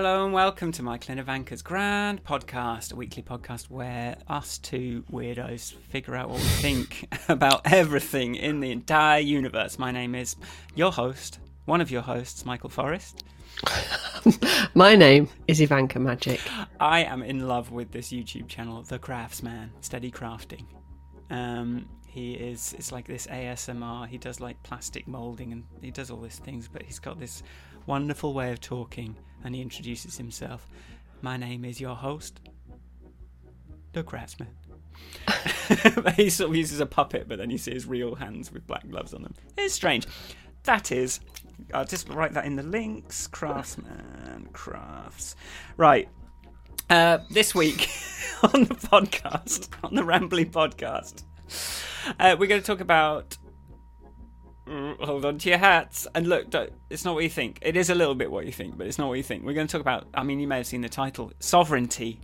Hello and welcome to Michael and Ivanka's Grand Podcast, a weekly podcast where us two weirdos figure out what we think about everything in the entire universe. My name is your host, one of your hosts, Michael Forrest. My name is Ivanka Majic. I am in love with this YouTube channel, The Craftsman, Steady Crafting. Um, he is it's like this ASMR. He does like plastic molding and he does all these things, but he's got this wonderful way of talking and he introduces himself. My name is your host, The Craftsman. he sort of uses a puppet, but then you see his real hands with black gloves on them. It's strange. That is, I'll just write that in the links. Craftsman crafts. Right. Uh, this week on the podcast, on the Rambly podcast, uh, we're going to talk about. Hold on to your hats and look. Don't, it's not what you think. It is a little bit what you think, but it's not what you think. We're going to talk about. I mean, you may have seen the title, sovereignty.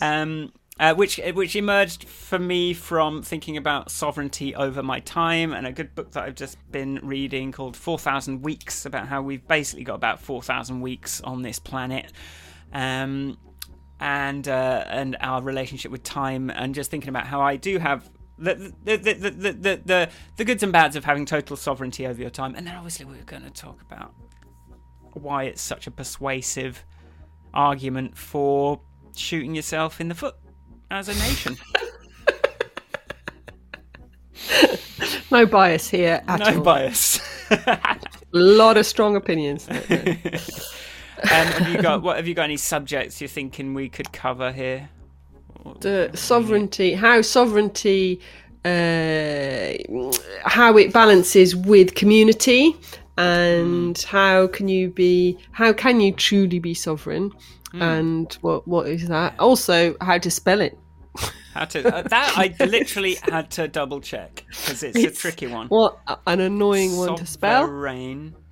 Um, uh, which which emerged for me from thinking about sovereignty over my time, and a good book that I've just been reading called Four Thousand Weeks about how we've basically got about four thousand weeks on this planet, um, and uh, and our relationship with time, and just thinking about how I do have. The the, the, the, the, the, the, the goods and bads of having total sovereignty over your time. And then obviously we're going to talk about why it's such a persuasive argument for shooting yourself in the foot as a nation. No bias here at no all. bias. A lot of strong opinions. um, have you got what? Have you got any subjects you're thinking we could cover here? The sovereignty, how sovereignty, uh, how it balances with community, and how can you be, how can you truly be sovereign, and what what is that? Also, how to spell it. How to uh, that? I literally had to double check because it's, a tricky one. What an annoying one to spell.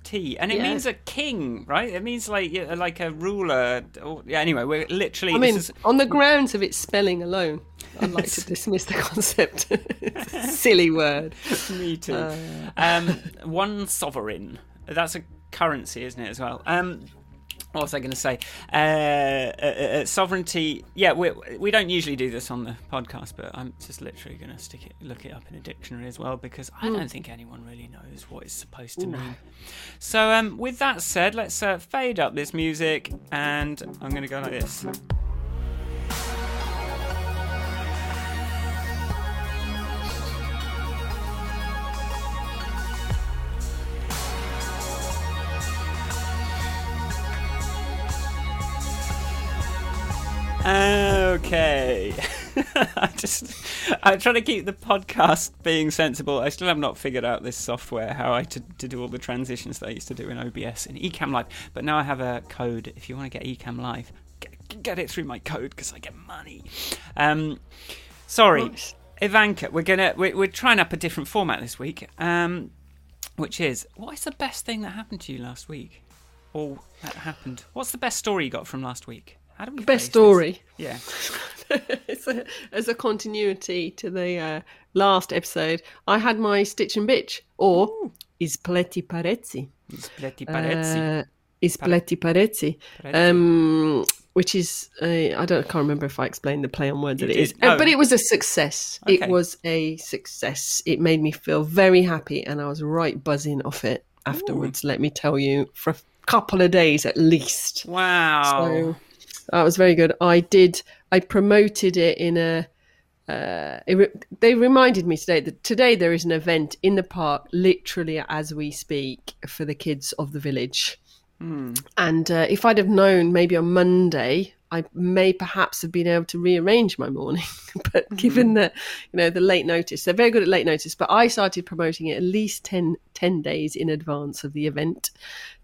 Sovereignty, and it Yeah. means a king, right? It means like like a ruler. Or, yeah. Anyway, we're literally. I mean, is, on the grounds of its spelling alone, I'd like to dismiss the concept. Silly word. Me too. Uh. um, one sovereign. That's a currency, isn't it, as well? Um, what was I going to say? Uh, uh, uh, sovereignty. Yeah, we we don't usually do this on the podcast, but I'm just literally going to stick it, look it up in a dictionary as well because I don't think anyone really knows what it's supposed to mean. So, um, with that said, let's uh, fade up this music, and I'm going to go like this. Okay. I just I'm trying to keep the podcast being sensible. I still have not figured out this software how I to, to do all the transitions that I used to do in OBS and Ecamm Live. But now I have a code. If you want to get Ecamm Live, get, get it through my code because I get money. Um, sorry. Ivanka. We're gonna we're, we're trying up a different format this week. Um, which is what is the best thing that happened to you last week, or that happened? What's the best story you got from last week? How do we Best this? story. Yeah. it's a, as a continuity to the uh, last episode, I had my stitch and bitch, or is Pleti Parezzi. Spleti Parezzi. Uh, is Pleti Parezzi. Parezzi. Um, which is, uh, I don't, I can't remember if I explained the play on words You that it is. Uh, No. but it was a success. Okay. It was a success. It made me feel very happy, and I was right buzzing off it afterwards. Let me tell you, for a couple of days at least. wow. So that was very good. I did. I promoted it in a. Uh, it they reminded me today that today there is an event in the park, literally as we speak, for the kids of the village. Hmm. And uh, if I'd have known, maybe on Monday, I may perhaps have been able to rearrange my morning. but given the, you know, the late notice, they're very good at late notice. But I started promoting it at least 10, 10 days in advance of the event.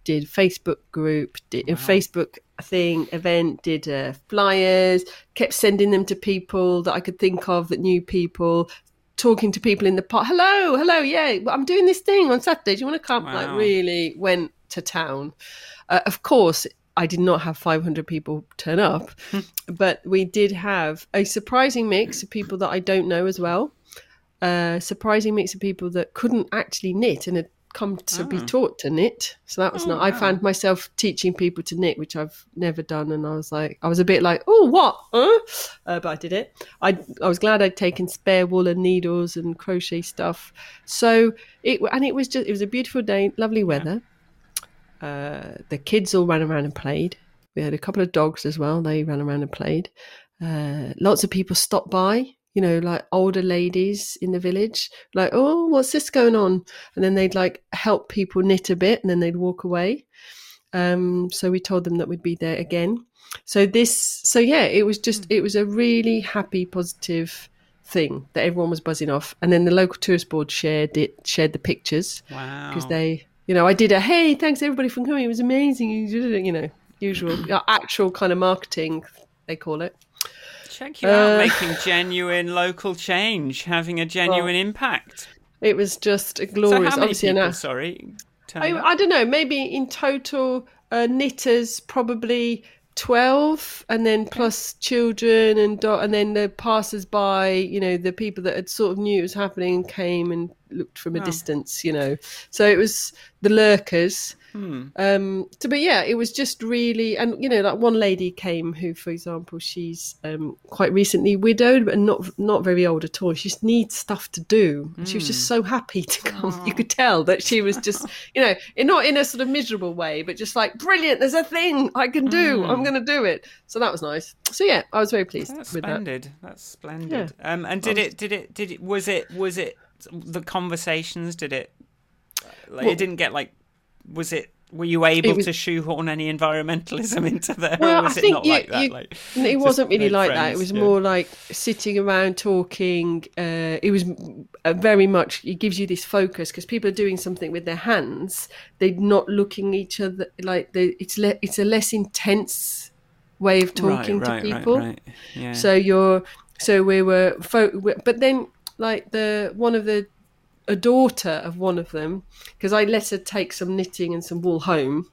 Did Facebook group, did a Facebook thing event, did uh, flyers, kept sending them to people that I could think of that knew people. Talking to people in the park. Hello, hello, yeah, I'm doing this thing on Saturday. Do you want to come? Like, really went to town. Uh, of course, I did not have 500 people turn up, but we did have a surprising mix of people that I don't know as well. A surprising mix of people that couldn't actually knit and had come to be Ah. taught to knit. So that was Oh, not. I found myself teaching people to knit, which I've never done, and I was like, I was a bit like, oh, what? Huh? Uh, but I did it. I I was glad I'd taken spare wool and needles and crochet stuff. So it and it was just it was a beautiful day, lovely weather. Uh, the kids all ran around and played. We had a couple of dogs as well. They ran around and played. Uh, lots of people stopped by. You know, like older ladies in the village, like, oh, what's this going on? And then they'd like help people knit a bit, and then they'd walk away. Um, so we told them that we'd be there again. So this, so yeah, it was just, it was a really happy, positive thing that everyone was buzzing off. And then the local tourist board shared it, shared the pictures Wow. because they, you know, I did a hey, thanks everybody for coming. It was amazing. You know, usual actual kind of marketing they call it. Check you out, Uh, making genuine local change, having a genuine impact. It was just So glorious. how many Obviously, people, sorry, I. I don't know. Maybe in total, uh, knitters probably twelve, and then plus children and do- and then the passers by. You know, the people that had sort of knew it was happening and came and looked from a Wow. distance. You know, so it was the lurkers. Hmm. Um, so, but yeah, it was just really, and you know, like one lady came who, for example, she's um, quite recently widowed, but not not very old at all. She just needs stuff to do. She was just so happy to come. You could tell that she was just, you know, in, not in a sort of miserable way, but just like brilliant. There's a thing I can do. I'm going to do it. So that was nice. So yeah, I was very pleased That's with that. splendid. That's splendid. Um, and did it? Did it? Did it? Was it? Was it? The conversations? Did it? Like, Well- it didn't get like. Was it? Were you able was- to shoehorn any environmentalism into there, Well, or was I it think not you- like that? you- like, it wasn't really like that. It was yeah. more like sitting around talking. Uh, it was very much. It gives you this focus because people are doing something with their hands. They're not looking each other like they, it's. Le- it's a less intense way of talking right, to right, people. Right, right. Yeah. So you're. So we were. Fo- but then, like the one of the a daughter of one of them because I let her take some knitting and some wool home.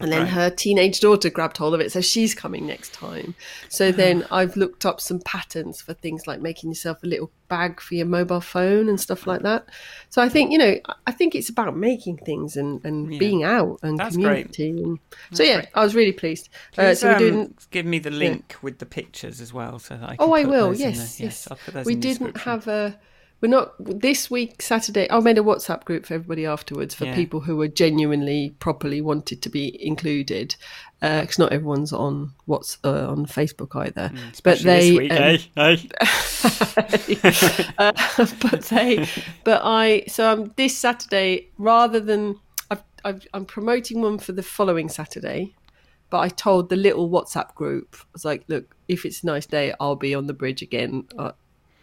And then Right. her teenage daughter grabbed hold of it, so she's coming next time. So then I've looked up some patterns for things like making yourself a little bag for your mobile phone and stuff like that. So I think you know, I- think it's about making things and, and Yeah. being out and That's great. community. And so yeah, great. I was really pleased. Uh, Please, so we're um, give me the link with the pictures as well, so I Oh, I will. Yes, yes. I'll put those We didn't have a. We're not this week Saturday. I made a WhatsApp group for everybody afterwards for Yeah. people who were genuinely properly wanted to be included, because not everyone's on what's uh, on Facebook either. but Mm, Especially they, this week, um, eh? Eh? uh, but they, but I. So um, this Saturday, rather than I've, I've, I'm promoting one for the following Saturday, but I told the little WhatsApp group, I was like, look, if it's a nice day, I'll be on the bridge again.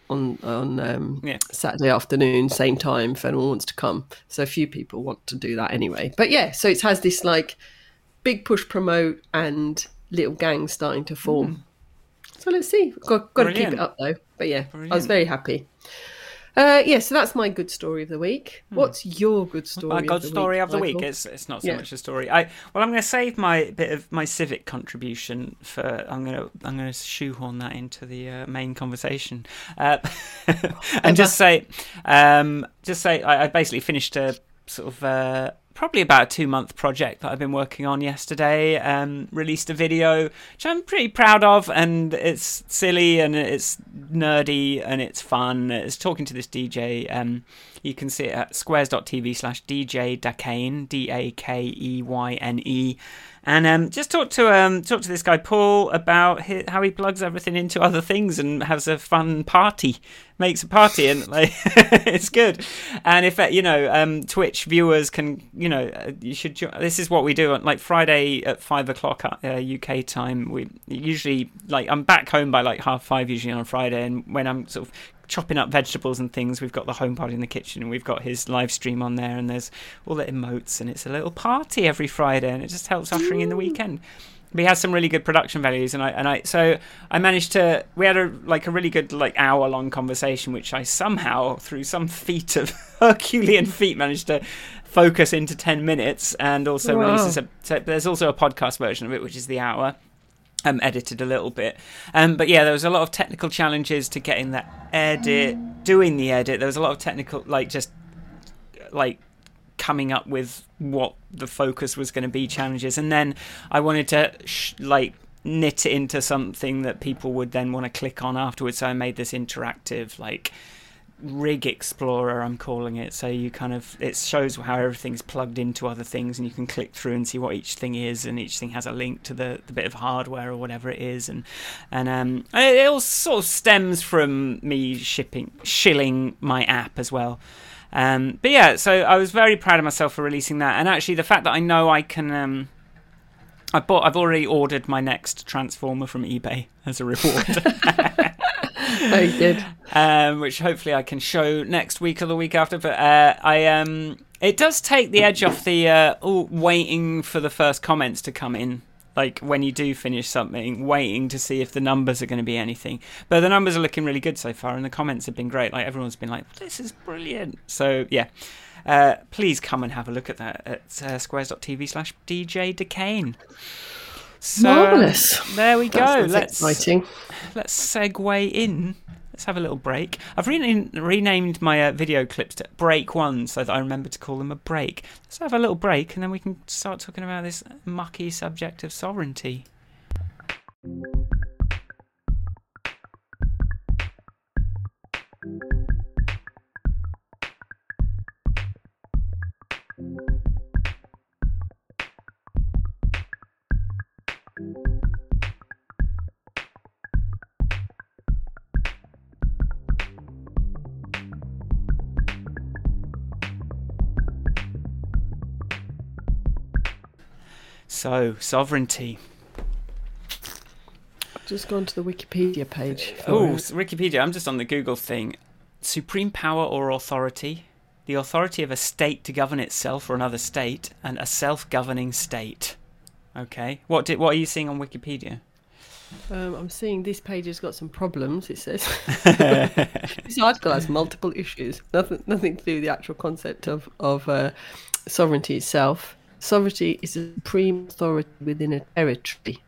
On on um, Yeah. Saturday afternoon, same time if anyone wants to come. So a few people want to do that anyway. But yeah, so it has this like big push promote and little gang starting to form. So let's see. Got, got to keep. It up though. But yeah, I was very happy. Uh, yeah, so that's my good story of the week. What's your good story? My the story week, of the week. It's it's not so Yeah. much a story. I well, I'm going to save my bit of my civic contribution for. I'm going to I'm going to shoehorn that into the uh, main conversation, uh, and just say, um, just say I, I basically finished a sort of. Probably about a two month project that I've been working on yesterday. Um, released a video which I'm pretty proud of, and it's silly and it's nerdy and it's fun. It's talking to this DJ. Um, you can see it at squares.tv slash DJ Dakeyne, D A K E Y N E. And um, just talk to um, talk to this guy Paul about hi how he plugs everything into other things and has a fun party, makes a party, and like it's good. And if uh, you know um, Twitch viewers can, you know, uh, you should. This is what we do on like Friday at five o'clock uh, UK time. We usually like I'm back home by like half five usually on Friday, and when I'm sort of chopping up vegetables and things. We've got the home party in the kitchen, and we've got his live stream on there, and there's all the emotes, and it's a little party every Friday, and it just helps ushering in the weekend. But he has some really good production values, and I and I so I managed to. We had a like a really good like hour long conversation, which I somehow through some feat of Herculean feat managed to focus into ten minutes, and also Wow. releases a. So there's also a podcast version of it, which is the hour um, edited a little bit. Um, but yeah, there was a lot of technical challenges to getting that edit, doing the edit. There was a lot of technical, like just like coming up with what the focus was going to be challenges and then i wanted to sh- like knit it into something that people would then want to click on afterwards so i made this interactive like rig explorer i'm calling it so you kind of it shows how everything's plugged into other things and you can click through and see what each thing is and each thing has a link to the, the bit of hardware or whatever it is and and um it all sort of stems from me shipping shilling my app as well um but yeah so i was very proud of myself for releasing that and actually the fact that i know i can um I bought. I've already ordered my next transformer from eBay as a reward. Good. um, which hopefully I can show next week or the week after. But uh, I um, it does take the edge off the uh, oh, waiting for the first comments to come in. Like when you do finish something, waiting to see if the numbers are going to be anything. But the numbers are looking really good so far, and the comments have been great. Like everyone's been like, "This is brilliant." So yeah, uh, please come and have a look at that at uh, squares.tv slash DJ Dakeyne. So, Marvellous. There we go. That sounds Let's exciting. let's segue in. Let's have a little break. I've rena- renamed my uh, video clips to Break One so that I remember to call them a break. Let's have a little break and then we can start talking about this mucky subject of sovereignty. So, sovereignty. Just gone to the Wikipedia page. Oh, it. Wikipedia. I'm just on the Google thing. Supreme power or authority. The authority of a state to govern itself or another state, and a self-governing state. Okay. What did? What are you seeing on Wikipedia? Um, I'm seeing this page has got some problems. It says this article has multiple issues. Nothing, nothing to do with the actual concept of of uh, sovereignty itself. Sovereignty is a supreme authority within a territory.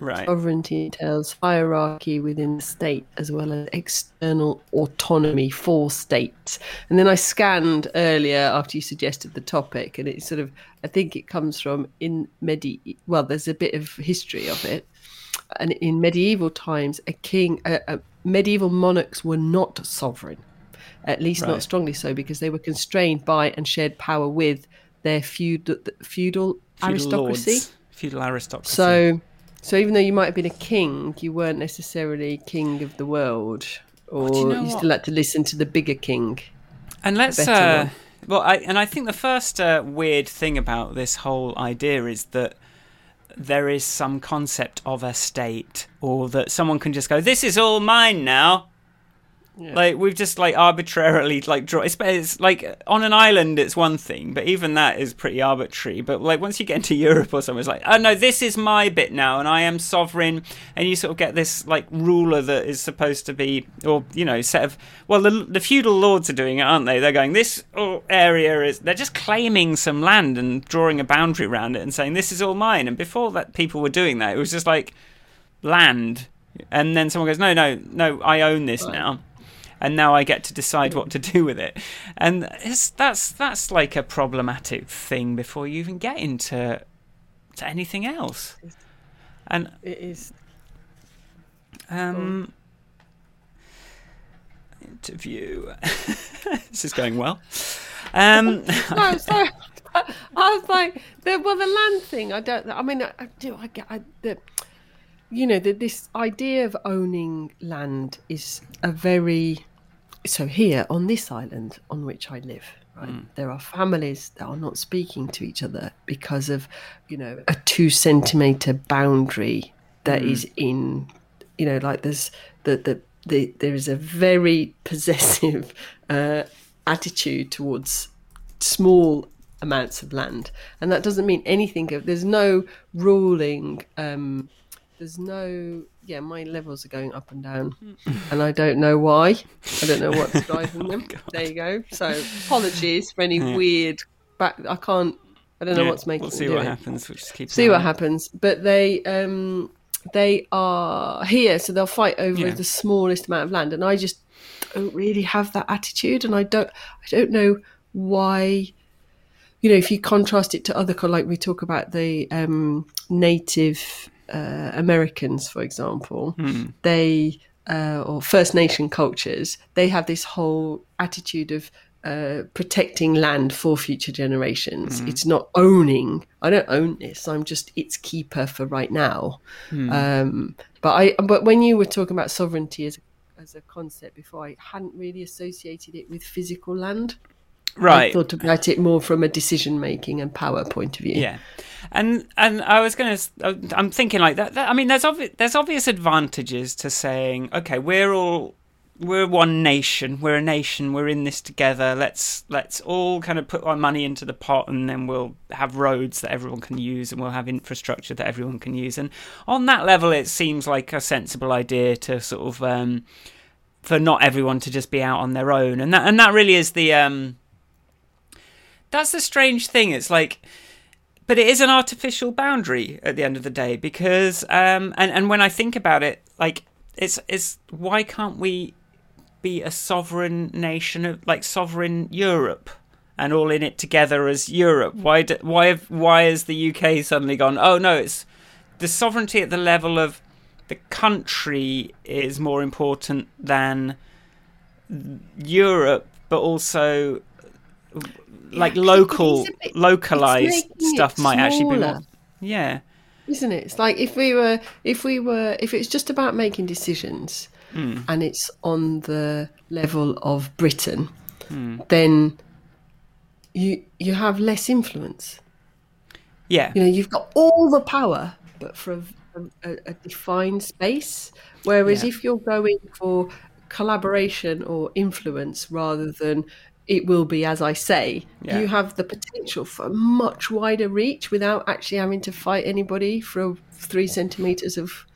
Right. Sovereignty entails hierarchy within the state as well as external autonomy for states. And then I scanned earlier after you suggested the topic, and it sort of, I think it comes from in medi. Well, there's a bit of history of it, and in medieval times, a king, uh, uh, medieval monarchs were not sovereign, at least Right. not strongly so, because they were constrained by and shared power with their feudal feudal Feudal aristocracy. lords, feudal aristocracy. So, so even though you might have been a king, you weren't necessarily king of the world, or you you, know what? still had to listen to the bigger king. And let's uh, well, I, and I think the first uh, weird thing about this whole idea is that there is some concept of a state, or that someone can just go, "This is all mine now." Yeah. Like we've just like arbitrarily like draw. It's, it's like on an island, it's one thing, but even that is pretty arbitrary. But like once you get into Europe or something, it's like, oh no, this is my bit now, and I am sovereign. And you sort of get this like ruler that is supposed to be, or you know, set of. Well, the the feudal lords are doing it, aren't they? They're going this area is. They're just claiming some land and drawing a boundary around it and saying this is all mine. And before that, people were doing that. It was just like land, and then someone goes, no, no, no, I own this now and now I get to decide what to do with it. And it's, that's that's like a problematic thing before you even get into to anything else. And It is. um, interview. this is going well. Um, No, sorry. I was like, the, well, the land thing. I don't. I mean, I, I do. I get. I, the, you know, the, this idea of owning land is a very. So here on this island on which I live, right, there are families that are not speaking to each other because of, you know, a two centimeter boundary that is in, you know, like there's the the. The, there is a very possessive uh, attitude towards small amounts of land and that doesn't mean anything there's no ruling um there's no yeah my levels are going up and down. And i don't know why. I don't know what's driving them. There you go. So apologies for any weird back i can't i don't know yeah, what's making We'll see what it. happens. We'll just keep see what happens. But they um they are here so they'll fight over Yeah. the smallest amount of land. And i just don't really have that attitude. And i don't i don't know why you know, if you contrast it to other, like we talk about the um, native uh, Americans, for example, Mm. they uh, or First Nation cultures, they have this whole attitude of uh, protecting land for future generations. It's not owning. I don't own this. I'm just its keeper for right now. Um, but I, but when you were talking about sovereignty as as a concept before, I hadn't really associated it with physical land. I thought about it more from a decision making and power point of view. Yeah, and and I was gonna. uh, I'm thinking like that. that I mean, there's obvi- there's obvious advantages to saying, okay, we're all we're one nation. We're a nation. We're in this together. Let's let's all kind of put our money into the pot, and then we'll have roads that everyone can use, and we'll have infrastructure that everyone can use. And on that level, it seems like a sensible idea to sort of um, for not everyone to just be out on their own, and that and that really is the um, that's the strange thing. It's like but it is an artificial boundary at the end of the day because um and and when i think about it like it's it's why can't we be a sovereign nation of like sovereign europe and all in it together as europe why do, why have, why has the uk suddenly gone oh no it's the sovereignty at the level of the country is more important than europe but also like local but it's a bit- localized stuff might actually be more yeah isn't it? It's like if we were, if we were, if it's just about making decisions, Hmm. and it's on the level of Britain, Hmm. then you you have less influence. yeah You know, you've got all the power, but for a, a, a defined space. Whereas Yeah. if you're going for collaboration or influence rather than it will be as I say, Yeah. you have the potential for much wider reach without actually having to fight anybody for three centimeters of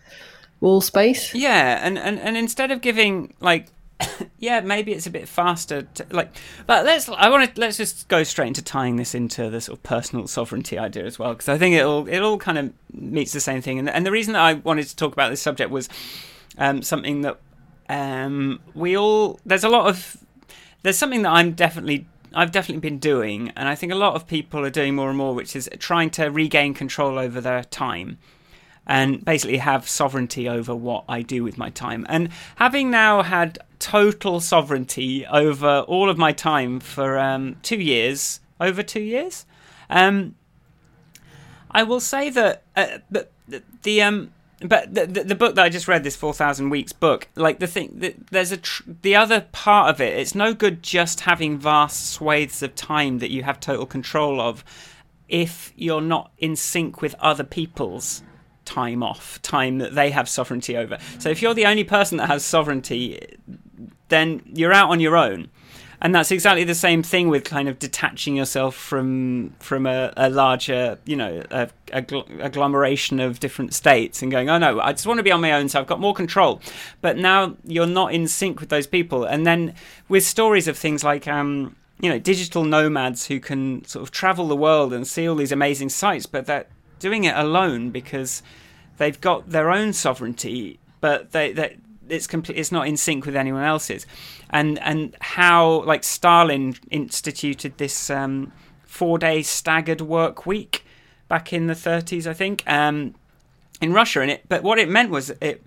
wall space. Yeah, and, and, and instead of giving like yeah, maybe it's a bit faster to, like but let's I want to let's just go straight into tying this into the sort of personal sovereignty idea as well because I think it'll it all kind of meets the same thing and and the reason that I wanted to talk about this subject was um something that um we all there's a lot of there's something that I'm definitely I've definitely been doing and I think a lot of people are doing more and more which is trying to regain control over their time and basically have sovereignty over what I do with my time. And having now had total sovereignty over all of my time for um, two years, over two years, um, I will say that uh, the, the um. But the, the the book that I just read, this four thousand weeks book, like the thing, the, there's a tr- the other part of it. It's no good just having vast swathes of time that you have total control of, if you're not in sync with other people's time off, time that they have sovereignty over. So if you're the only person that has sovereignty, then you're out on your own. And that's exactly the same thing with kind of detaching yourself from from a, a larger, you know, a, a gl- agglomeration of different states and going, oh no, I just want to be on my own, so I've got more control. But now you're not in sync with those people. And then with stories of things like, um, you know, digital nomads who can sort of travel the world and see all these amazing sites, but they're doing it alone because they've got their own sovereignty, but they, they it's complete it's not in sync with anyone else's and and how like stalin instituted this um four day staggered work week back in the 30s i think um in russia. And it but what it meant was it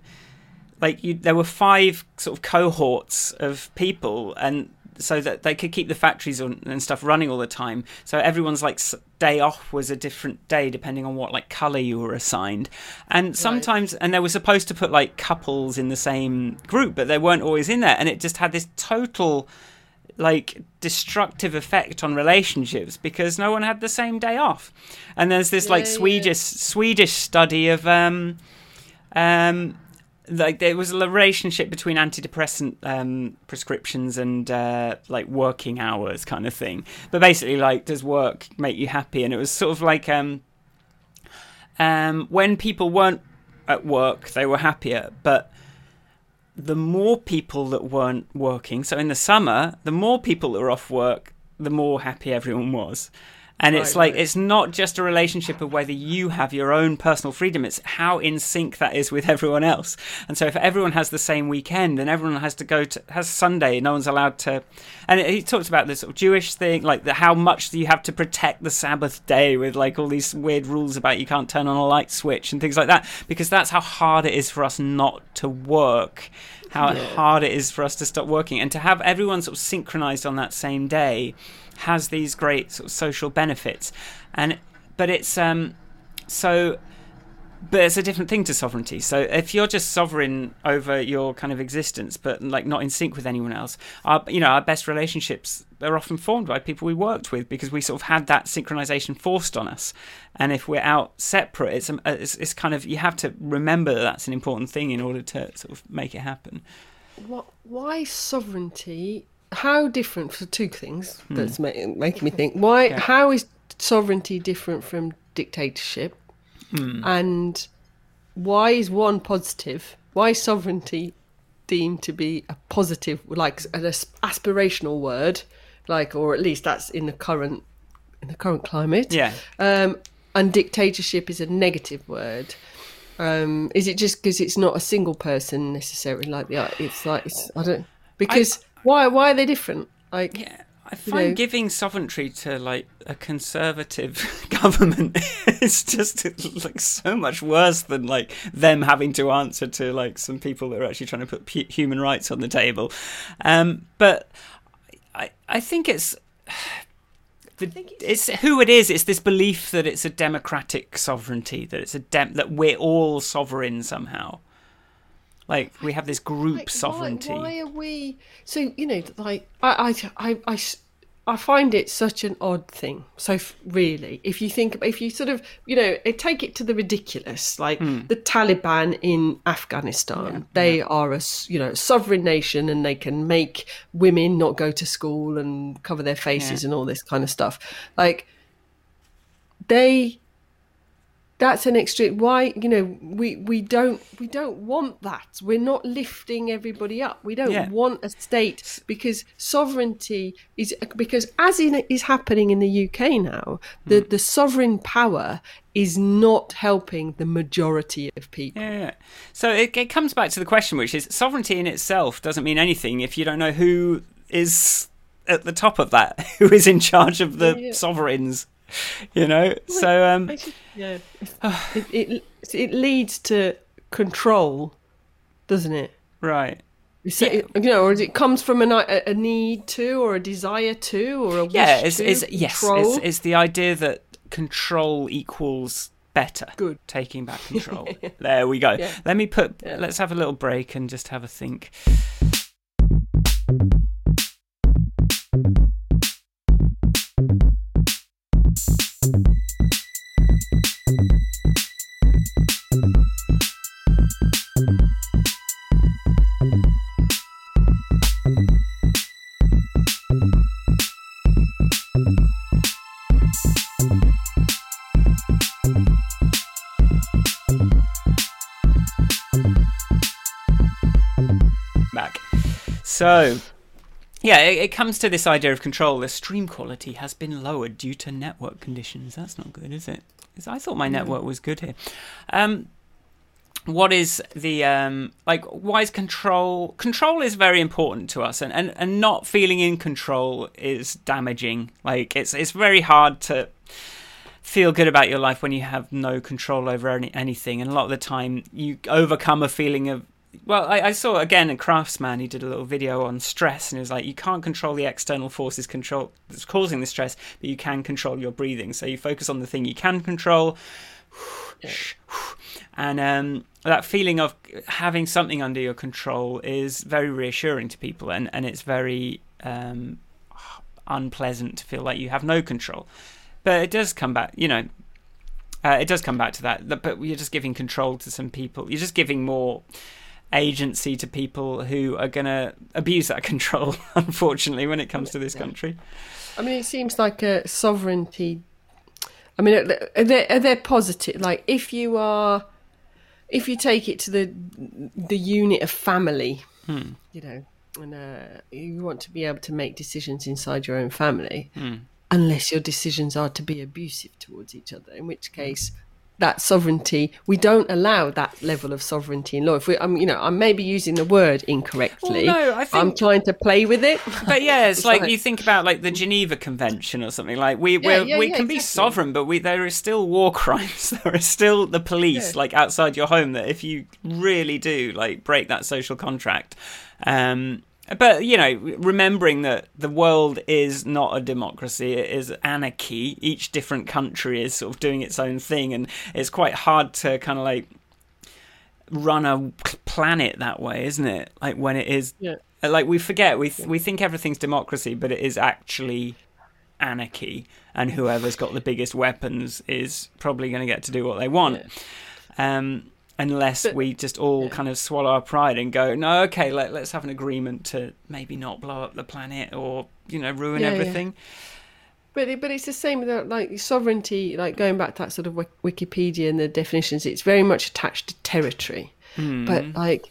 like you there were five sort of cohorts of people and so that they could keep the factories on, and stuff running all the time. So everyone's like day off was a different day depending on what like color you were assigned. And sometimes and they were supposed to put like couples in the same group but they weren't always in there and it just had this total like destructive effect on relationships because no one had the same day off. And there's this like Yeah, yeah. swedish swedish study of um um like there was a relationship between antidepressant um, prescriptions and uh, like working hours kind of thing. But basically like does work make you happy? And it was sort of like um, um, when people weren't at work they were happier. But the more people that weren't working so in the summer the more people that were off work the more happy everyone was And it's Right, like right. it's not just a relationship of whether you have your own personal freedom; it's how in sync that is with everyone else. And so, if everyone has the same weekend, and everyone has to go to has Sunday, no one's allowed to. And he talks about this sort of Jewish thing, like the, how much do you have to protect the Sabbath day with like all these weird rules about you can't turn on a light switch and things like that, because that's how hard it is for us not to work how hard it is for us to stop working and to have everyone sort of synchronized on that same day has these great sort of social benefits and but it's um so but it's a different thing to sovereignty so if you're just sovereign over your kind of existence but like not in sync with anyone else our you know our best relationships are often formed by people we worked with because we sort of had that synchronization forced on us and if we're out separate it's um, it's, it's kind of you have to remember that that's an important thing in order to sort of make it happen What? Why sovereignty? How different for two things? That's ma- making me think. Why? Yeah. How is sovereignty different from dictatorship? And why is one positive? Why is sovereignty deemed to be a positive, like an aspirational word, like, or at least that's in the current in the current climate? yeah Um, and dictatorship is a negative word. Um, is it just because it's not a single person necessarily? Like the it's like it's, I don't because why why are they different? Like Yeah, I find know- giving sovereignty to like a conservative government is just like so much worse than like them having to answer to like some people that are actually trying to put pu- human rights on the table. Um, but I I think it's. The, it's who it is. It's this belief that it's a democratic sovereignty, that it's a dem- that we're all sovereign somehow. Like we have this group like, sovereignty. Why, why are we so you know like I I I. I I find it such an odd thing. So f- really, if you think, if you sort of, you know, eh, take it to the ridiculous, like the Taliban in Afghanistan, they are a, you know, sovereign nation, and they can make women not go to school and cover their faces and all this kind of stuff. Like they that's an extreme why you know we we don't we don't want that we're not lifting everybody up we don't Yeah. want a state because sovereignty is because as in is happening in the UK now the Hmm. the sovereign power is not helping the majority of people Yeah, yeah. So it, it comes back to the question, which is sovereignty in itself doesn't mean anything if you don't know who is at the top of that, who is in charge of the Yeah. sovereigns. You know, so um, just- yeah it, it it leads to control doesn't it right. So, you know, or it comes from an, a, a need to, or a desire to, or a wish Yeah, it's, to it's yes, it's, it's the idea that control equals better. Good. Taking back control. there we go. Yeah. Let me put. Yeah. Let's have a little break and just have a think. So, yeah, it, it comes to this idea of control. The stream quality has been lowered due to network conditions. That's not good, is it? 'Cause I thought my network was good here. Um, what is the um like why is control control is very important to us and, and and not feeling in control is damaging like it's it's very hard to feel good about your life when you have no control over any, anything and a lot of the time you overcome a feeling of well I, I saw again a craftsman he did a little video on stress and it was like you can't control the external forces control that's causing the stress but you can control your breathing. So you focus on the thing you can control. And um, that feeling of having something under your control is very reassuring to people and, and it's very um, unpleasant to feel like you have no control. But it does come back you know uh, it does come back to that that- but you're just giving control to some people. You're just giving more agency to people who are going to abuse that control unfortunately when it comes to this country I mean, it seems like a sovereignty. I mean, are they, are they positive? Like, if you are, if you take it to the the unit of family, you know, and uh, you want to be able to make decisions inside your own family, unless your decisions are to be abusive towards each other, in which case that sovereignty we don't allow that level of sovereignty in law. If we i'm you know i'm maybe using the word incorrectly. Well, no, I think, i'm trying to play with it. But yeah it's, it's like, like, you think about like the geneva convention or something. Like we yeah, yeah, we yeah, can exactly. be sovereign but we there are still war crimes. There are still the police like outside your home that if you really do like break that social contract um but you know remembering that the world is not a democracy it is anarchy each different country is sort of doing its own thing and it's quite hard to kind of like run a planet that way isn't it like when it is yeah. like we forget we th- we think everything's democracy but it is actually anarchy and whoever's got the biggest weapons is probably going to get to do what they want yeah. um unless but, we just all yeah. kind of swallow our pride and go, no, okay, let, let's have an agreement to maybe not blow up the planet or you know ruin yeah, everything. Yeah. But it, but it's the same with like sovereignty. Like going back to that sort of Wikipedia and the definitions, it's very much attached to territory. Mm. But like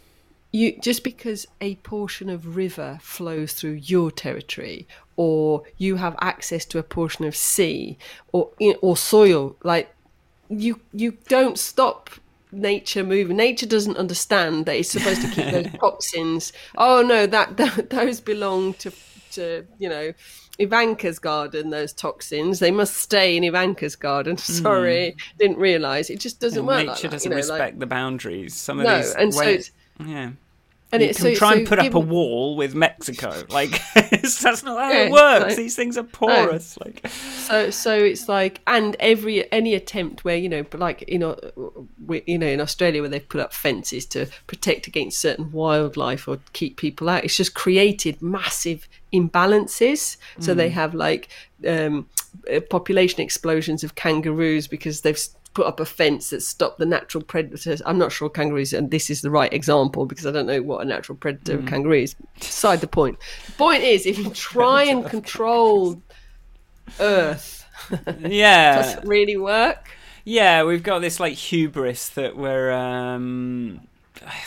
you, just because a portion of river flows through your territory, or you have access to a portion of sea or or soil, like you you don't stop nature moving. Nature doesn't understand that it's supposed to keep those toxins. Oh no, that, that those belong to to you know Ivanka's garden. Those toxins they must stay in Ivanka's garden. Sorry, mm. didn't realise. It just doesn't work. Nature like doesn't you know, respect like, the boundaries. Some of no, these and ways, so yeah. And you it, can so, try so and put given, up a wall with Mexico. Like that's not how yeah, it works. Like, These things are porous. No. Like so, so it's like, and every any attempt where you know, like you know, you know, in Australia where they've put up fences to protect against certain wildlife or keep people out, it's just created massive imbalances. So mm. they have like um, population explosions of kangaroos because they've put up a fence that stopped the natural predators. I'm not sure kangaroos, and this is the right example because I don't know what a natural predator mm. kangaroo is. Beside the point. The point is, if you try and control Earth, yeah, does it really work? Yeah, we've got this like hubris that we're. um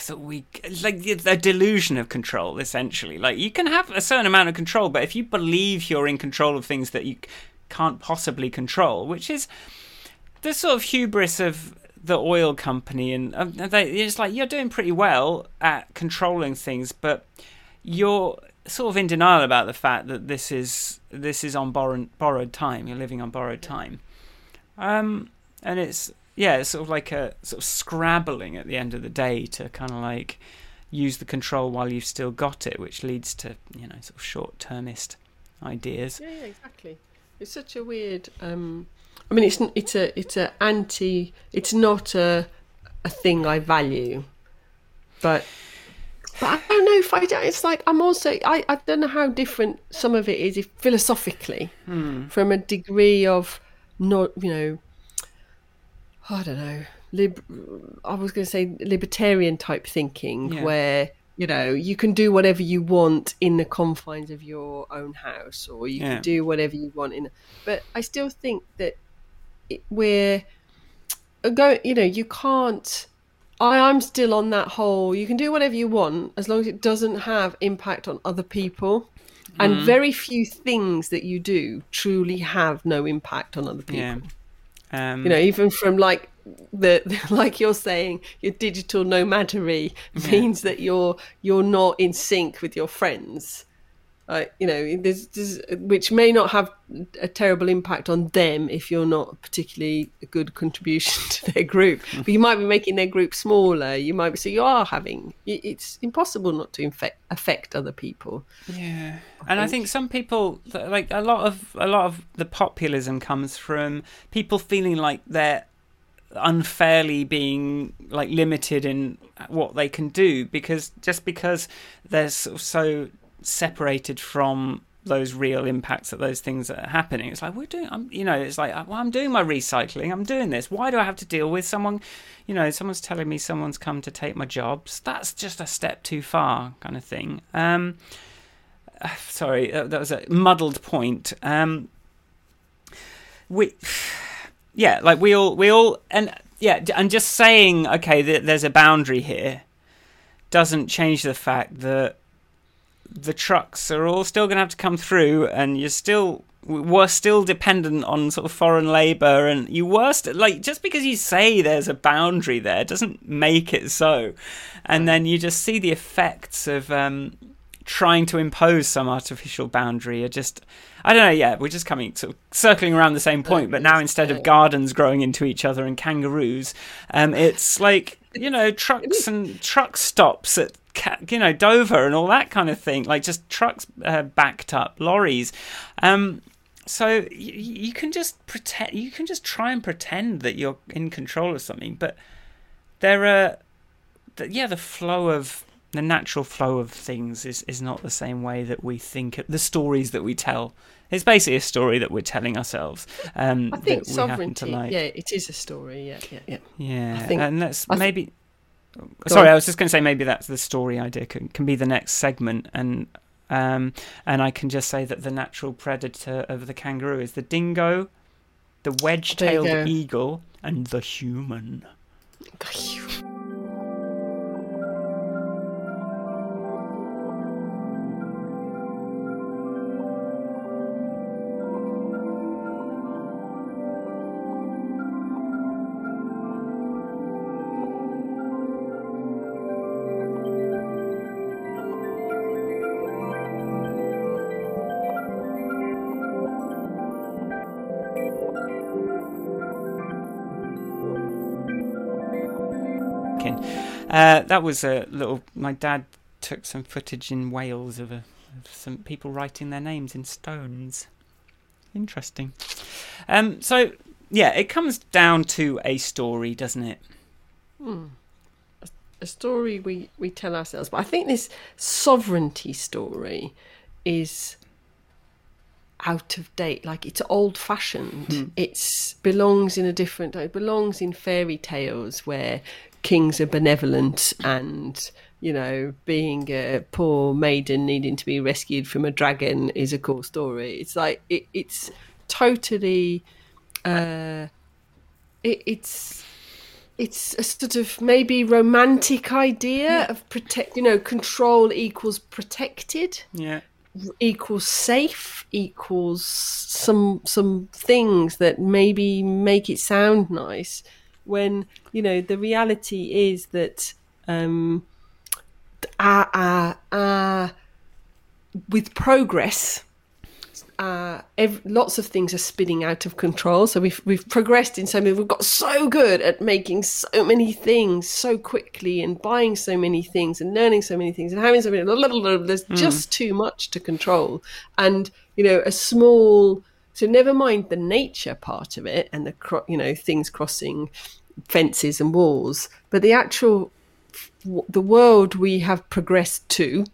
that we like the delusion of control essentially like you can have a certain amount of control but if you believe you're in control of things that you can't possibly control which is the sort of hubris of the oil company, and um, they, it's like you're doing pretty well at controlling things, but you're sort of in denial about the fact that this is this is on borrowed borrowed time. You're living on borrowed time, um, and it's yeah, it's sort of like a sort of scrabbling at the end of the day to kind of like use the control while you've still got it, which leads to you know sort of short termist ideas. Yeah, yeah, exactly. It's such a weird. Um I mean, it's it's a it's a anti. It's not a a thing I value, but but I don't know if I. don't. It's like I'm also. I I don't know how different some of it is if philosophically hmm. from a degree of not you know. I don't know. Lib, I was going to say libertarian type thinking yeah. where you know you can do whatever you want in the confines of your own house or you yeah. can do whatever you want in but i still think that we're going you know you can't I, i'm still on that whole you can do whatever you want as long as it doesn't have impact on other people and mm. very few things that you do truly have no impact on other people yeah. um, you know even from like the like you're saying your digital nomadry yeah. means that you're you're not in sync with your friends uh, you know, there's, there's, which may not have a terrible impact on them if you're not a particularly a good contribution to their group. But you might be making their group smaller. You might be so you are having. It's impossible not to infect, affect other people. Yeah, I and I think some people like a lot of a lot of the populism comes from people feeling like they're unfairly being like limited in what they can do because just because they're so separated from those real impacts that those things that are happening. It's like we're doing, I'm, you know, it's like well, I'm doing my recycling, I'm doing this. Why do I have to deal with someone? You know, someone's telling me someone's come to take my jobs. That's just a step too far, kind of thing. Um, sorry, uh, that was a muddled point. Um, we, yeah, like we all, we all, and yeah, and just saying, okay, there's a boundary here, doesn't change the fact that the trucks are all still going to have to come through, and you're still were still dependent on sort of foreign labor and you were st- like just because you say there's a boundary there doesn't make it so and then you just see the effects of um, trying to impose some artificial boundary are just I don't know. Yeah, we're just coming sort of circling around the same point, but now instead of gardens growing into each other and kangaroos, um, it's like you know trucks and truck stops at you know Dover and all that kind of thing, like just trucks uh, backed up, lorries. Um, so you, you can just pretend, you can just try and pretend that you're in control of something, but there are, yeah, the flow of the natural flow of things is, is not the same way that we think the stories that we tell it's basically a story that we're telling ourselves um, i think sovereignty like. yeah it is a story yeah yeah yeah yeah I think, and that's maybe sorry on. i was just going to say maybe that's the story idea can, can be the next segment and um, and i can just say that the natural predator of the kangaroo is the dingo the wedge-tailed eagle and the human. The human Uh, that was a little. My dad took some footage in Wales of, a, of some people writing their names in stones. Interesting. Um, so yeah, it comes down to a story, doesn't it? Hmm. A, a story we we tell ourselves, but I think this sovereignty story is out of date like it's old fashioned mm. it's belongs in a different it belongs in fairy tales where kings are benevolent and you know being a poor maiden needing to be rescued from a dragon is a cool story. It's like it, it's totally uh it, it's it's a sort of maybe romantic idea yeah. of protect you know control equals protected yeah. equals safe equals some some things that maybe make it sound nice when you know the reality is that um, uh, uh, uh, with progress uh, ev- lots of things are spinning out of control. So we've we've progressed in so many. We've got so good at making so many things so quickly and buying so many things and learning so many things and having so many. There's mm. just too much to control, and you know a small. So never mind the nature part of it and the you know things crossing fences and walls, but the actual the world we have progressed to,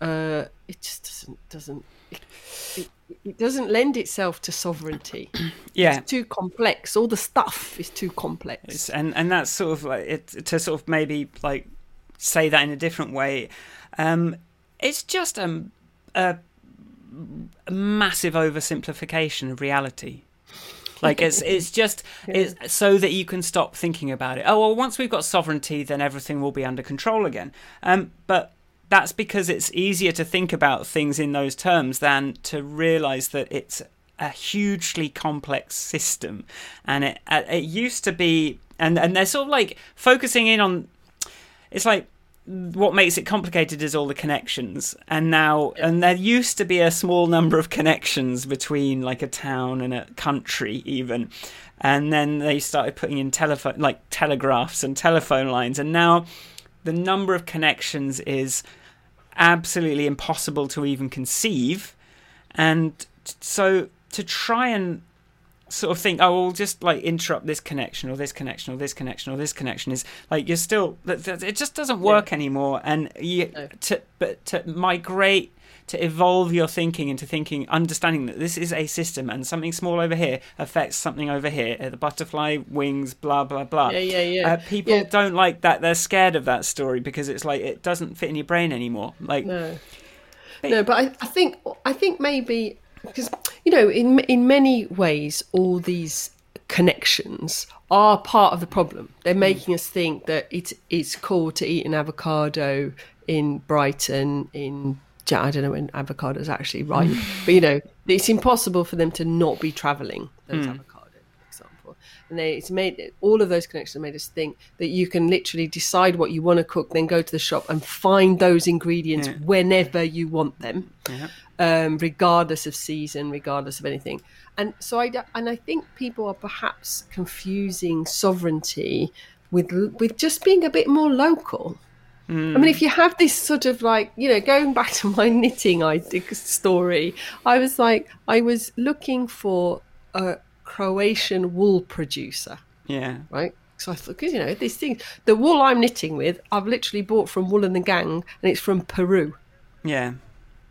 uh, it just doesn't doesn't it, it, doesn't lend itself to sovereignty. yeah, it's too complex. All the stuff is too complex, it's, and and that's sort of like it to sort of maybe like say that in a different way. Um, it's just a, a, a massive oversimplification of reality. Like it's it's just it's so that you can stop thinking about it. Oh well, once we've got sovereignty, then everything will be under control again. Um, but that's because it's easier to think about things in those terms than to realize that it's a hugely complex system, and it uh, it used to be, and and they're sort of like focusing in on. It's like what makes it complicated is all the connections. And now and there used to be a small number of connections between like a town and a country even. And then they started putting in telephone like telegraphs and telephone lines. And now the number of connections is absolutely impossible to even conceive. And so to try and sort of think, oh, we'll just like interrupt this connection or this connection or this connection or this connection is like you're still it just doesn't work yeah. anymore. And you no. to but to migrate to evolve your thinking into thinking, understanding that this is a system and something small over here affects something over here. Uh, the butterfly wings, blah blah blah. Yeah, yeah, yeah. Uh, people yeah. don't like that. They're scared of that story because it's like it doesn't fit in your brain anymore. Like no, but, no. But I, I think I think maybe because you know in in many ways all these connections are part of the problem they're hmm. making us think that it is cool to eat an avocado in brighton in I don't know when avocados actually ripe, but you know, it's impossible for them to not be traveling those avocados, for example. And they, it's made all of those connections made us think that you can literally decide what you want to cook, then go to the shop and find those ingredients whenever you want them, Yeah. Um, regardless of season, regardless of anything. And so I and I think people are perhaps confusing sovereignty with with just being a bit more local. I mean, if you have this sort of like, you know, going back to my knitting story, I was like, I was looking for a Croatian wool producer, Yeah. right? So I thought, because you know, these things, the wool I'm knitting with, I've literally bought from Wool and the Gang, and it's from Peru, Yeah.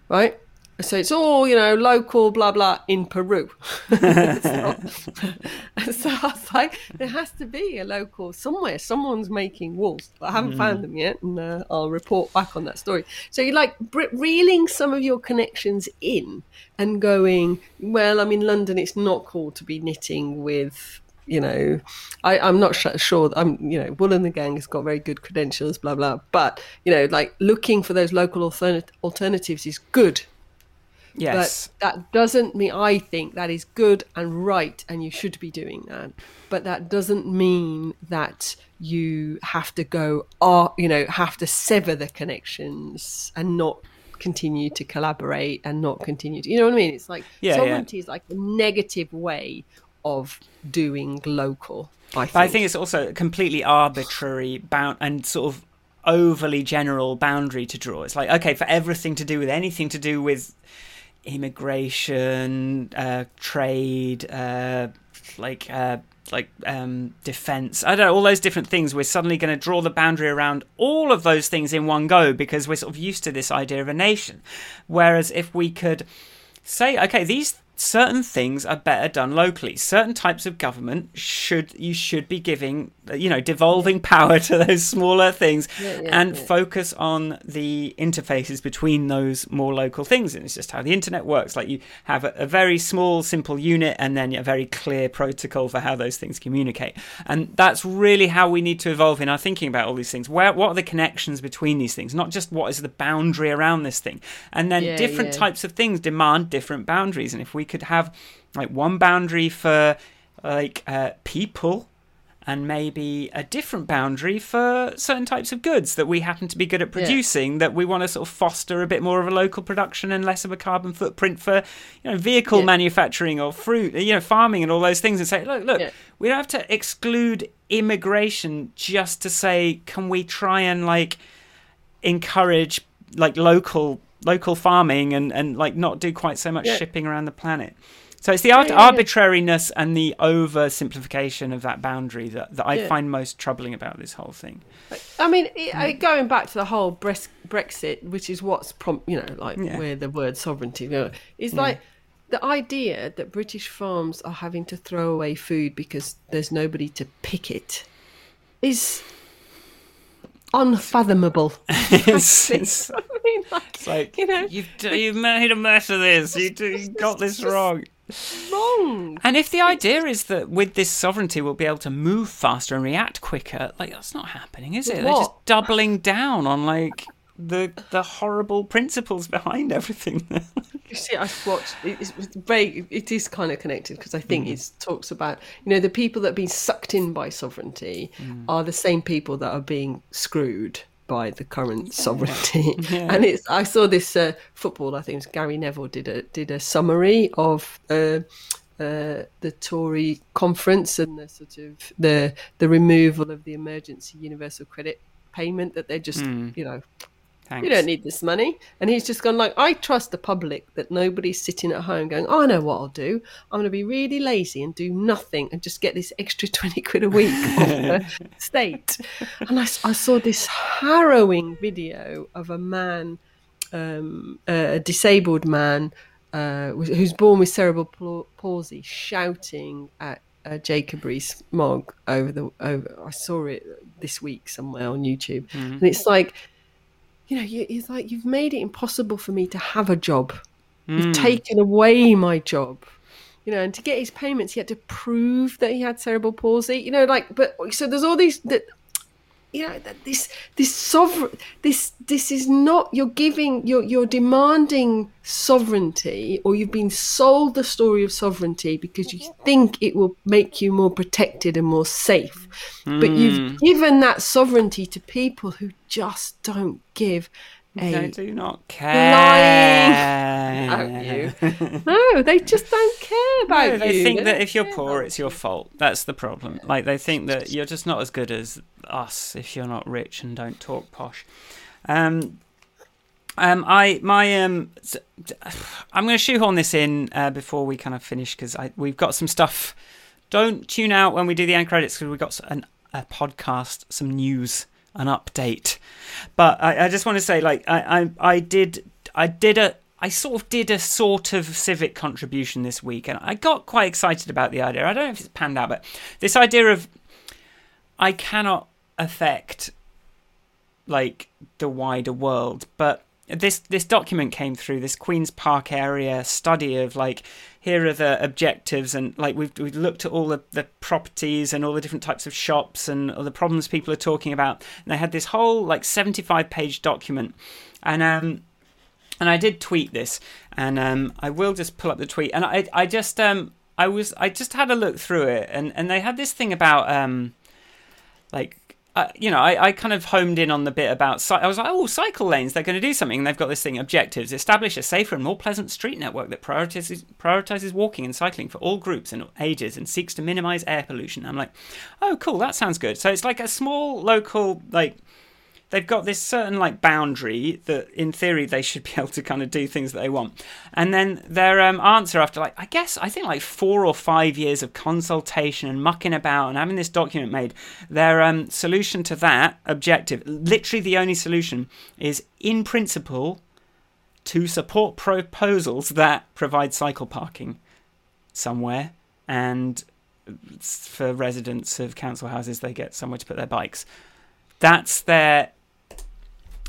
right? So it's all you know, local, blah blah, in Peru. Not- so I was like, there has to be a local somewhere. Someone's making wools, but I haven't found them yet, and uh, I'll report back on that story. So you're like br- reeling some of your connections in and going, well, I mean, London, it's not cool to be knitting with. You know, I, I'm not sh- sure. I'm, you know, Wool and the Gang has got very good credentials, blah blah. But you know, like looking for those local alternat- alternatives is good Yes. but that doesn't mean I think that is good and right, and you should be doing that. But that doesn't mean that you have to go, uh, you know, have to sever the connections and not continue to collaborate and not continue to, you know what I mean? It's like Yeah, yeah. is like a negative way of doing local. I think. But I think it's also a completely arbitrary bound and sort of overly general boundary to draw. It's like okay, for everything to do with anything to do with immigration, uh, trade, uh, like uh, like um, defense. I don't know all those different things. We're suddenly going to draw the boundary around all of those things in one go because we're sort of used to this idea of a nation. Whereas if we could say, okay, these certain things are better done locally. Certain types of government should you should be giving, you know, devolving power to those smaller things Yeah, yeah, and yeah. focus on the interfaces between those more local things. And it's just how the internet works. Like you have a, a very small, simple unit, and then a very clear protocol for how those things communicate. And that's really how we need to evolve in our thinking about all these things. Where what are the connections between these things? Not just what is the boundary around this thing. And then different types of things demand different boundaries. And if we could have like one boundary for like uh, people and maybe a different boundary for certain types of goods that we happen to be good at producing that we want to sort of foster a bit more of a local production and less of a carbon footprint for you know vehicle Yeah. manufacturing or fruit you know farming and all those things and say look look Yeah. we don't have to exclude immigration just to say can we try and like encourage like local local farming and and like not do quite so much Yeah. shipping around the planet so it's the art- yeah, yeah. arbitrariness and the oversimplification of that boundary that, that I find most troubling about this whole thing. I mean, it, mm. I- going back to the whole Brexit, which is what's prom- you know, like where the word sovereignty, you know, is mm. like the idea that British farms are having to throw away food because there's nobody to pick it is unfathomable. it's, it's, I mean, like, it's like you know, you've, you've made a mess of this. You, you got this wrong. Wrong. And if the idea is that with this sovereignty we'll be able to move faster and react quicker, like that's not happening, is it? They're just doubling down on like the the horrible principles behind everything. You see, I've watched. It's very. It is kind of connected because I think it talks about you know the people that are being sucked in by sovereignty Mm. are the same people that are being screwed by the current sovereignty. And it's. I saw this uh, football. I think it was Gary Neville did a did a summary of. Uh, uh, the Tory conference and the sort of the the removal of the emergency universal credit payment that they're just you know Thanks. you don't need this money. And he's just gone like, I trust the public that nobody's sitting at home going, oh, I know what I'll do. I'm going to be really lazy and do nothing and just get this extra 20 quid a week off the state. And I saw this harrowing video of a man, um, a disabled man, uh, who's born with cerebral palsy, shouting at uh, Jacob Rees-Mogg over the over. I saw it this week somewhere on YouTube, and it's like, you know, you, it's like you've made it impossible for me to have a job. You've hmm. taken away my job. You know, and to get his payments, he had to prove that he had cerebral palsy. You know, like, but so there's all these that you know that this this sovereign this this is not you're giving you're you're demanding sovereignty or you've been sold the story of sovereignty because you think it will make you more protected and more safe mm. but you've hmm. given that sovereignty to people who just don't give a they do not care about you. no, they just don't care about no, they you. think they that if you're poor, it's your fault. That's the problem. Like they think that you're just not as good as us if you're not rich and don't talk posh. Um, um, I my um, I'm going to shoehorn this in uh, before we kind of finish because we've got some stuff. Don't tune out when we do the end credits because we've got an, a podcast, some news an update. But I, I just want to say, like, I, I, I did, I did a, I sort of did a sort of civic contribution this week, and I got quite excited about the idea. I don't know if it's panned out, but this idea of I cannot affect like the wider world, but this this document came through this Queens Park area study of like here are the objectives and like we've we've looked at all the, the properties and all the different types of shops and all the problems people are talking about. And they had this whole like 75 page document. And um and I did tweet this. And um I will just pull up the tweet. And I I just um I was I just had a look through it. And and they had this thing about um like uh, you know, I, I kind of homed in on the bit about. I was like, oh, cycle lanes. They're going to do something. And they've got this thing: objectives. Establish a safer and more pleasant street network that prioritizes prioritizes walking and cycling for all groups and ages, and seeks to minimize air pollution. I'm like, oh, cool. That sounds good. So it's like a small local like they've got this certain like boundary that in theory they should be able to kind of do things that they want. And then their um, answer after like i guess i think like four or five years of consultation and mucking about and having this document made their um, solution to that objective literally the only solution is in principle to support proposals that provide cycle parking somewhere and for residents of council houses they get somewhere to put their bikes. That's their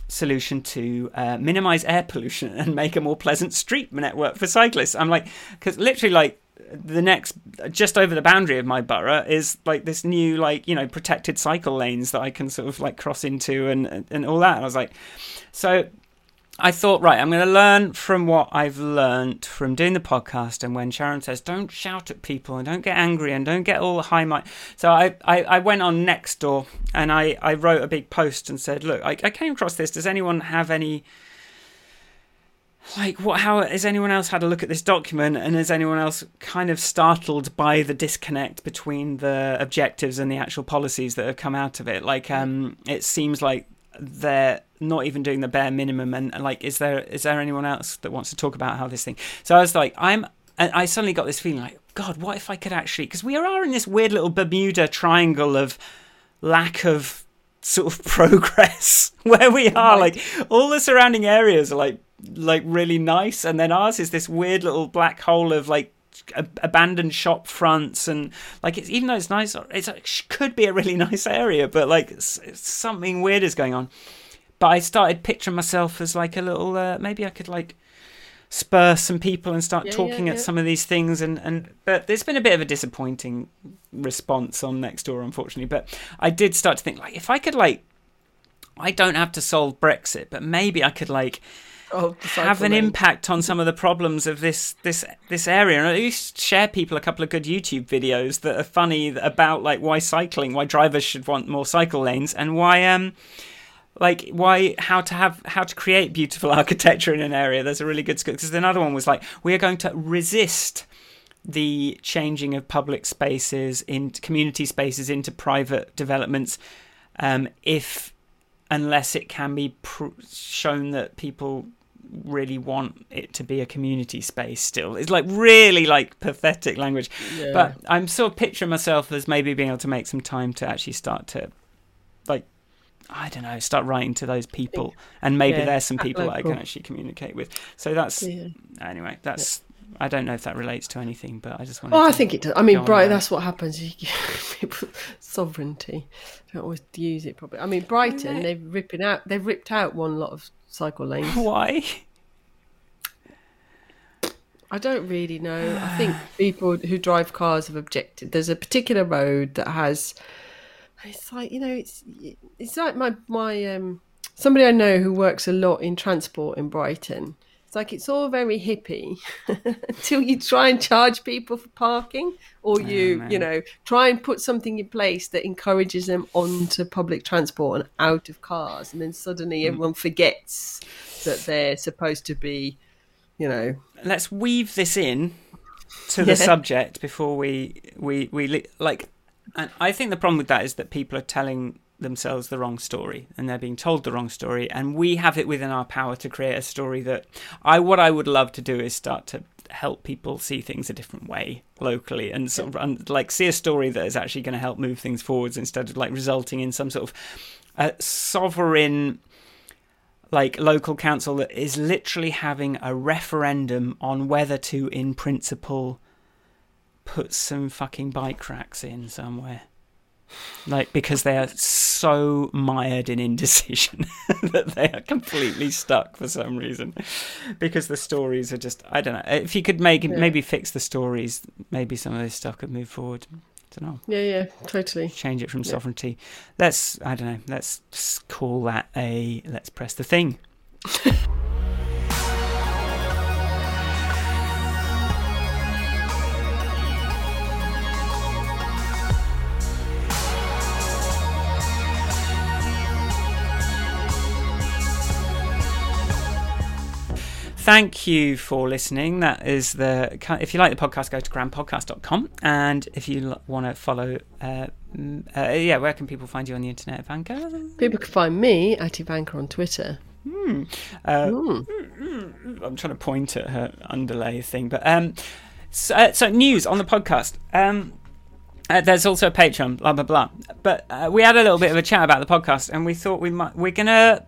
solution to uh, minimize air pollution and make a more pleasant street network for cyclists. I'm like, because literally, like, the next just over the boundary of my borough is like this new like you know protected cycle lanes that I can sort of like cross into and and all that. And I was like, so I thought, right, I'm going to learn from what I've learned from doing the podcast. And when Sharon says, don't shout at people and don't get angry and don't get all high mic. So I, I, I, went on Nextdoor and I, I wrote a big post and said, look, I, I came across this. Does anyone have any. Like, what? How has anyone else had a look at this document? And is anyone else kind of startled by the disconnect between the objectives and the actual policies that have come out of it? Like, um, it seems like they're not even doing the bare minimum and, like is there is there anyone else that wants to talk about how this thing so i was like i'm and i suddenly got this feeling like god what if i could actually because we are in this weird little bermuda triangle of lack of sort of progress where we are like all the surrounding areas are like like really nice and then ours is this weird little black hole of like abandoned shop fronts and like it's even though it's nice it's, it could be a really nice area but like something weird is going on. But i started picturing myself as like a little uh, maybe i could like spur some people and start yeah, talking yeah, at some of these things and and but there's been a bit of a disappointing response on Nextdoor unfortunately. But i did start to think like if i could like i don't have to solve brexit but maybe i could like have an impact on some of the problems of this this this area, and at least share people a couple of good YouTube videos that are funny about like why cycling, why drivers should want more cycle lanes, and why um like why how to have how to create beautiful architecture in an area. There's a really good school because another one was like we are going to resist the changing of public spaces into community spaces into private developments um, if unless it can be pr- shown that people really want it to be a community space still it's like really like pathetic language yeah. but i'm sort of picturing myself as maybe being able to make some time to actually start to like i don't know start writing to those people and maybe yeah, there's some people that i can actually communicate with so that's yeah. anyway that's I don't know if that relates to anything, but I just want. Oh, I think it does. I mean, Brighton. That's what happens. You give people sovereignty. Don't always use it properly. I mean, Brighton. They've ripping out. They've ripped out one lot of cycle lanes. Why? I don't really know. I think people who drive cars have objected. There's a particular road that has It's like you know, it's it's like my my um somebody I know who works a lot in transport in Brighton. Like it's all very hippie until you try and charge people for parking, or you man. you know try and put something in place that encourages them onto public transport and out of cars, and then suddenly hmm. everyone forgets that they're supposed to be, you know, let's weave this in to the Yeah. subject before we we we like and i think the problem with that is that people are telling themselves the wrong story and they're being told the wrong story and we have it within our power to create a story that i what i would love to do is start to help people see things a different way locally and sort of and, like see a story that is actually going to help move things forwards instead of like resulting in some sort of uh, sovereign like local council that is literally having a referendum on whether to, in principle, put some fucking bike racks in somewhere. Like because they are so mired in indecision that they are completely stuck for some reason. Because the stories are just I don't know. If you could make Yeah. maybe fix the stories, maybe some of this stuff could move forward. I don't know yeah, yeah, totally. change it from Yeah. sovereignty. Let's I don't know. Let's call that a let's press the thing. Thank you for listening. That is the. If you like the podcast, go to grandpodcast.com. And if you want to follow, uh, uh, yeah, where can people find you on the internet, Vanka? People can find me at Ivanka on Twitter. Hmm. Uh, Mm. I'm trying to point at her underlay thing, but um, so, uh, so news on the podcast. Um, uh, there's also a Patreon, blah blah blah. But uh, we had a little bit of a chat about the podcast, and we thought we might we're gonna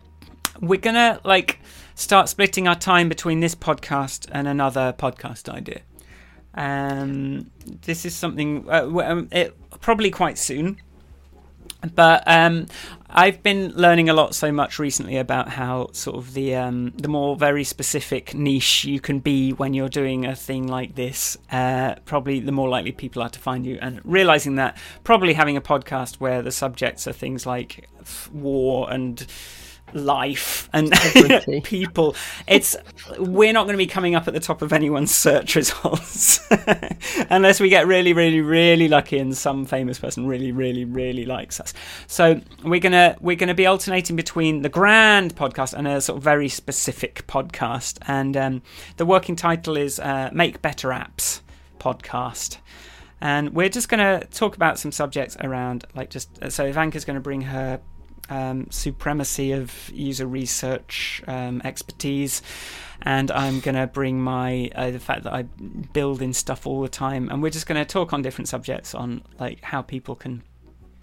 we're gonna like start splitting our time between this podcast and another podcast idea. Um, this is something uh, um, it probably quite soon. But um, I've been learning a lot so much recently about how sort of the um, the more very specific niche you can be when you're doing a thing like this. Uh, probably the more likely people are to find you, and realizing that probably having a podcast where the subjects are things like war and life and people. It's we're not going to be coming up at the top of anyone's search results unless we get really really really lucky and some famous person really really really likes us. So we're going to we're to be alternating between the grand podcast and a sort of very specific podcast. And um, the working title is uh, make better apps podcast. And we're just going to talk about some subjects around like just so Ivanka's going to bring her um, supremacy of user research um, expertise, and I'm going to bring my uh, the fact that I build in stuff all the time, and we're just going to talk on different subjects on like how people can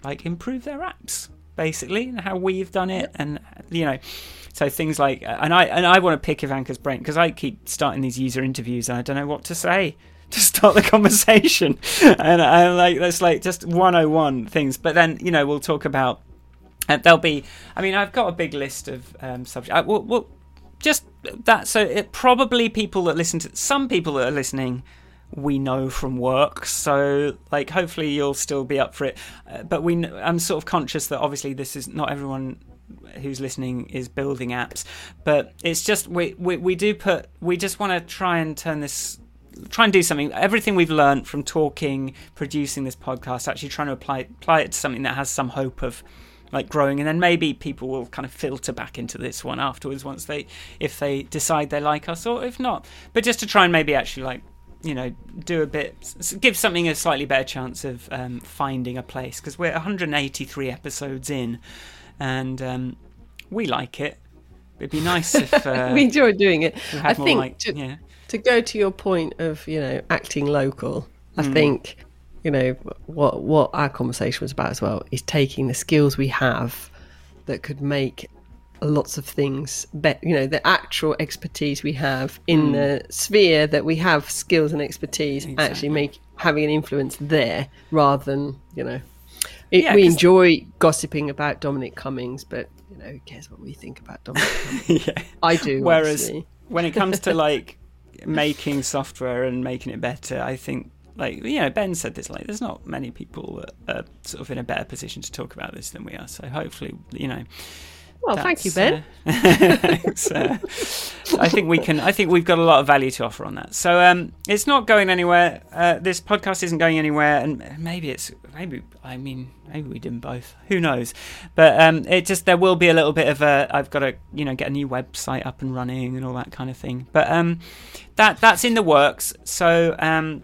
like improve their apps basically and how we've done it. And you know so things like and i and i want to pick ivanka's brain because i keep starting these user interviews and i don't know what to say to start the conversation. And i'm like that's like just 101 things. But then you know we'll talk about and there'll be i mean i've got a big list of um subjects we'll, we'll just that so it probably people that listen to some people that are listening we know from work so like hopefully you'll still be up for it. Uh, but we i'm sort of conscious that obviously this is not everyone who's listening is building apps but it's just we we, we do put we just want to try and turn this try and do something. Everything we've learned from talking producing this podcast actually trying to apply apply it to something that has some hope of like growing and then maybe people will kind of filter back into this one afterwards once they if they decide they like us or if not but just to try and maybe actually like you know do a bit give something a slightly better chance of um, finding a place because we're 183 episodes in and um, we like it it'd be nice if uh, we enjoy doing it. I think like to, yeah to go to your point of you know acting local, I Mm. think you know what what our conversation was about as well is taking the skills we have that could make lots of things better. You know, the actual expertise we have in the sphere that we have skills and expertise Mm. Exactly. actually make having an influence there rather than you know. It, Yeah, we enjoy gossiping about Dominic Cummings, but you know, who cares what we think about Dominic Cummings? yeah I do. Whereas obviously. when it comes to like making software and making it better, I think like you know Ben said this like there's not many people that are sort of in a better position to talk about this than we are. So hopefully you know. Well, thank you, Ben. Uh, uh, I think we can. I think we've got a lot of value to offer on that. So um, it's not going anywhere. Uh, this podcast isn't going anywhere, and maybe it's maybe. I mean, maybe we didn't both. Who knows? But um, it just there will be a little bit of a. I've got to you know get a new website up and running and all that kind of thing. But um, that that's in the works. So um,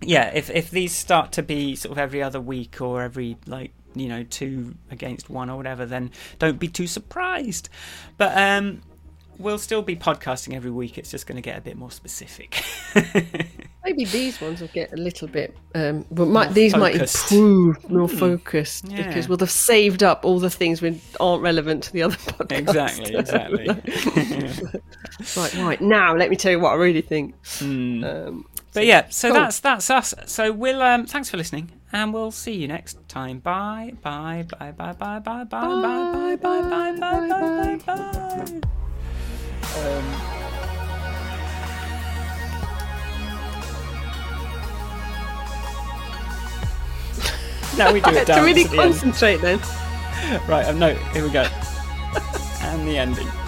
yeah, if if these start to be sort of every other week or every like you know two against one or whatever, then don't be too surprised. But um, we'll still be podcasting every week. It's just going to get a bit more specific. Maybe these ones will get a little bit. Um, but might, these focused. might improve more focused Hmm. Yeah. because we'll have saved up all the things that aren't relevant to the other podcasts. exactly, exactly. right, right. Now let me tell you what I really think. Hmm. Um, But yeah, so Cool. that's that's us. So we'll um, thanks for listening, and we'll see you next time. Bye, bye, bye, bye, bye, bye, bye, bye, bye, bye, bye, bye, bye, bye. Now we do it to really to the concentrate then. Right, um, no, here we go. and the ending.